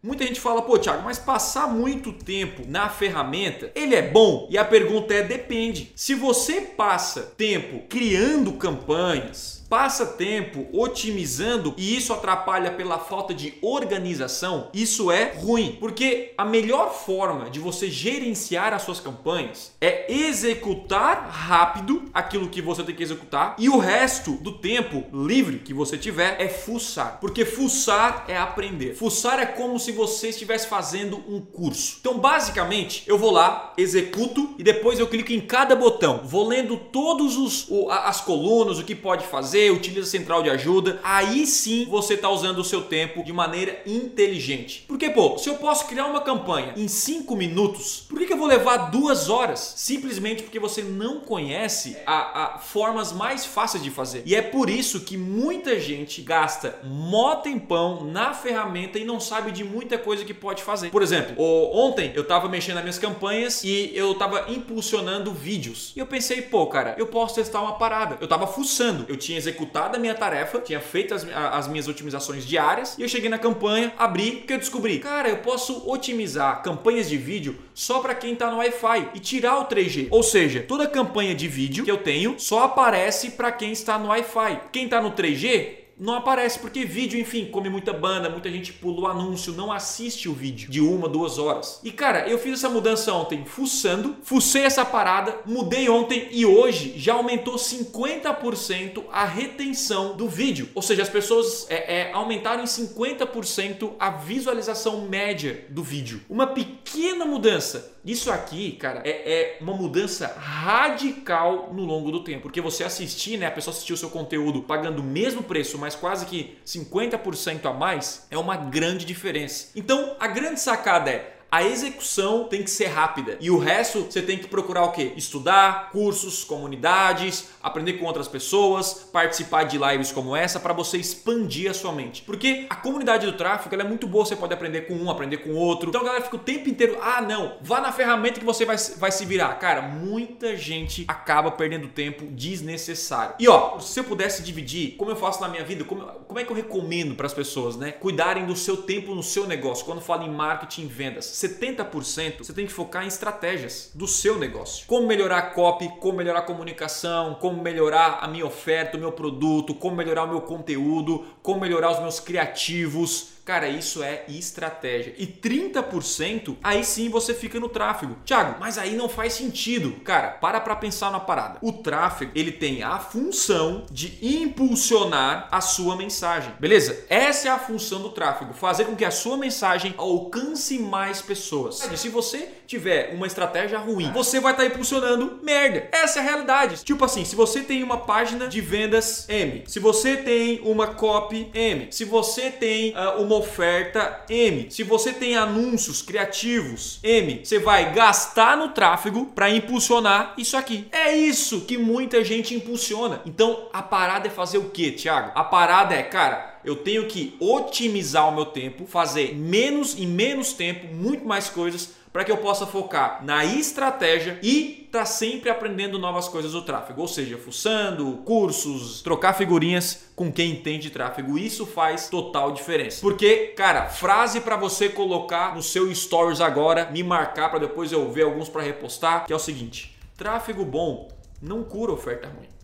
Muita gente fala, pô, Thiago, mas passar muito tempo na ferramenta, ele é bom? E a pergunta é: depende. Se você passa tempo criando campanhas, passa tempo otimizando e isso atrapalha pela falta de organização, isso é ruim. Porque a melhor forma de você gerenciar as suas campanhas é executar rápido aquilo que você tem que executar e o resto do tempo livre que você tiver é fuçar. Porque fuçar é aprender. Fuçar é como se você estivesse fazendo um curso. Então, basicamente, eu vou lá, executo e depois eu clico em cada botão. Vou lendo todos os as colunas, o que pode fazer utiliza a central de ajuda, aí sim você está usando o seu tempo de maneira inteligente. Porque, pô, se eu posso criar uma campanha em 5 minutos, por que, que eu vou levar duas horas? Simplesmente porque você não conhece a, a formas mais fáceis de fazer. E é por isso que muita gente gasta mó tempão na ferramenta e não sabe de muita coisa que pode fazer. Por exemplo, ontem eu estava mexendo nas minhas campanhas e eu estava impulsionando vídeos. E eu pensei, pô, cara, eu posso testar uma parada. Eu estava fuçando, eu tinha executado a minha tarefa, tinha feito as, as minhas otimizações diárias e eu cheguei na campanha, abri, porque eu descobri, cara, eu posso otimizar campanhas de vídeo só para quem está no Wi-Fi e tirar o 3G. Ou seja, toda campanha de vídeo que eu tenho só aparece para quem está no Wi-Fi. Quem está no 3G não aparece, porque vídeo, enfim, come muita banda, muita gente pula o anúncio, não assiste o vídeo de uma, duas horas. E cara, eu fiz essa mudança ontem fuçando, fucei essa parada, mudei ontem e hoje já aumentou 50% a retenção do vídeo. Ou seja, as pessoas é, é, aumentaram em 50% a visualização média do vídeo. Uma pequena mudança isso aqui, cara, é, é, uma mudança radical no longo do tempo. Porque você assistir, né? A pessoa assistir o seu conteúdo pagando o mesmo preço, mas quase que 50% a mais, é uma grande diferença. Então, a grande sacada é a execução tem que ser rápida e o resto você tem que procurar o quê? Estudar, cursos, comunidades, aprender com outras pessoas, participar de lives como essa para você expandir a sua mente. Porque a comunidade do tráfego é muito boa, você pode aprender com um, aprender com outro. Então a galera fica o tempo inteiro, ah não, vá na ferramenta que você vai, vai se virar. Cara, muita gente acaba perdendo tempo desnecessário. E ó, se eu pudesse dividir, como eu faço na minha vida, como, como é que eu recomendo para as pessoas, né? Cuidarem do seu tempo no seu negócio. Quando falo em marketing e vendas, 70% você tem que focar em estratégias do seu negócio. Como melhorar a copy, como melhorar a comunicação, como melhorar a minha oferta, o meu produto, como melhorar o meu conteúdo, como melhorar os meus criativos Cara, isso é estratégia. E 30% aí sim você fica no tráfego. Tiago, mas aí não faz sentido. Cara, para para pensar na parada. O tráfego, ele tem a função de impulsionar a sua mensagem. Beleza? Essa é a função do tráfego, fazer com que a sua mensagem alcance mais pessoas. E se você tiver uma estratégia ruim, você vai estar tá impulsionando merda. Essa é a realidade. Tipo assim, se você tem uma página de vendas M, se você tem uma copy M, se você tem uh, uma oferta M. Se você tem anúncios criativos M, você vai gastar no tráfego para impulsionar isso aqui. É isso que muita gente impulsiona. Então a parada é fazer o que, Thiago? A parada é, cara, eu tenho que otimizar o meu tempo, fazer menos e menos tempo, muito mais coisas para que eu possa focar na estratégia e estar tá sempre aprendendo novas coisas do tráfego, ou seja, fuçando, cursos, trocar figurinhas com quem entende tráfego. Isso faz total diferença. Porque, cara, frase para você colocar no seu stories agora, me marcar para depois eu ver alguns para repostar, que é o seguinte: tráfego bom não cura oferta ruim.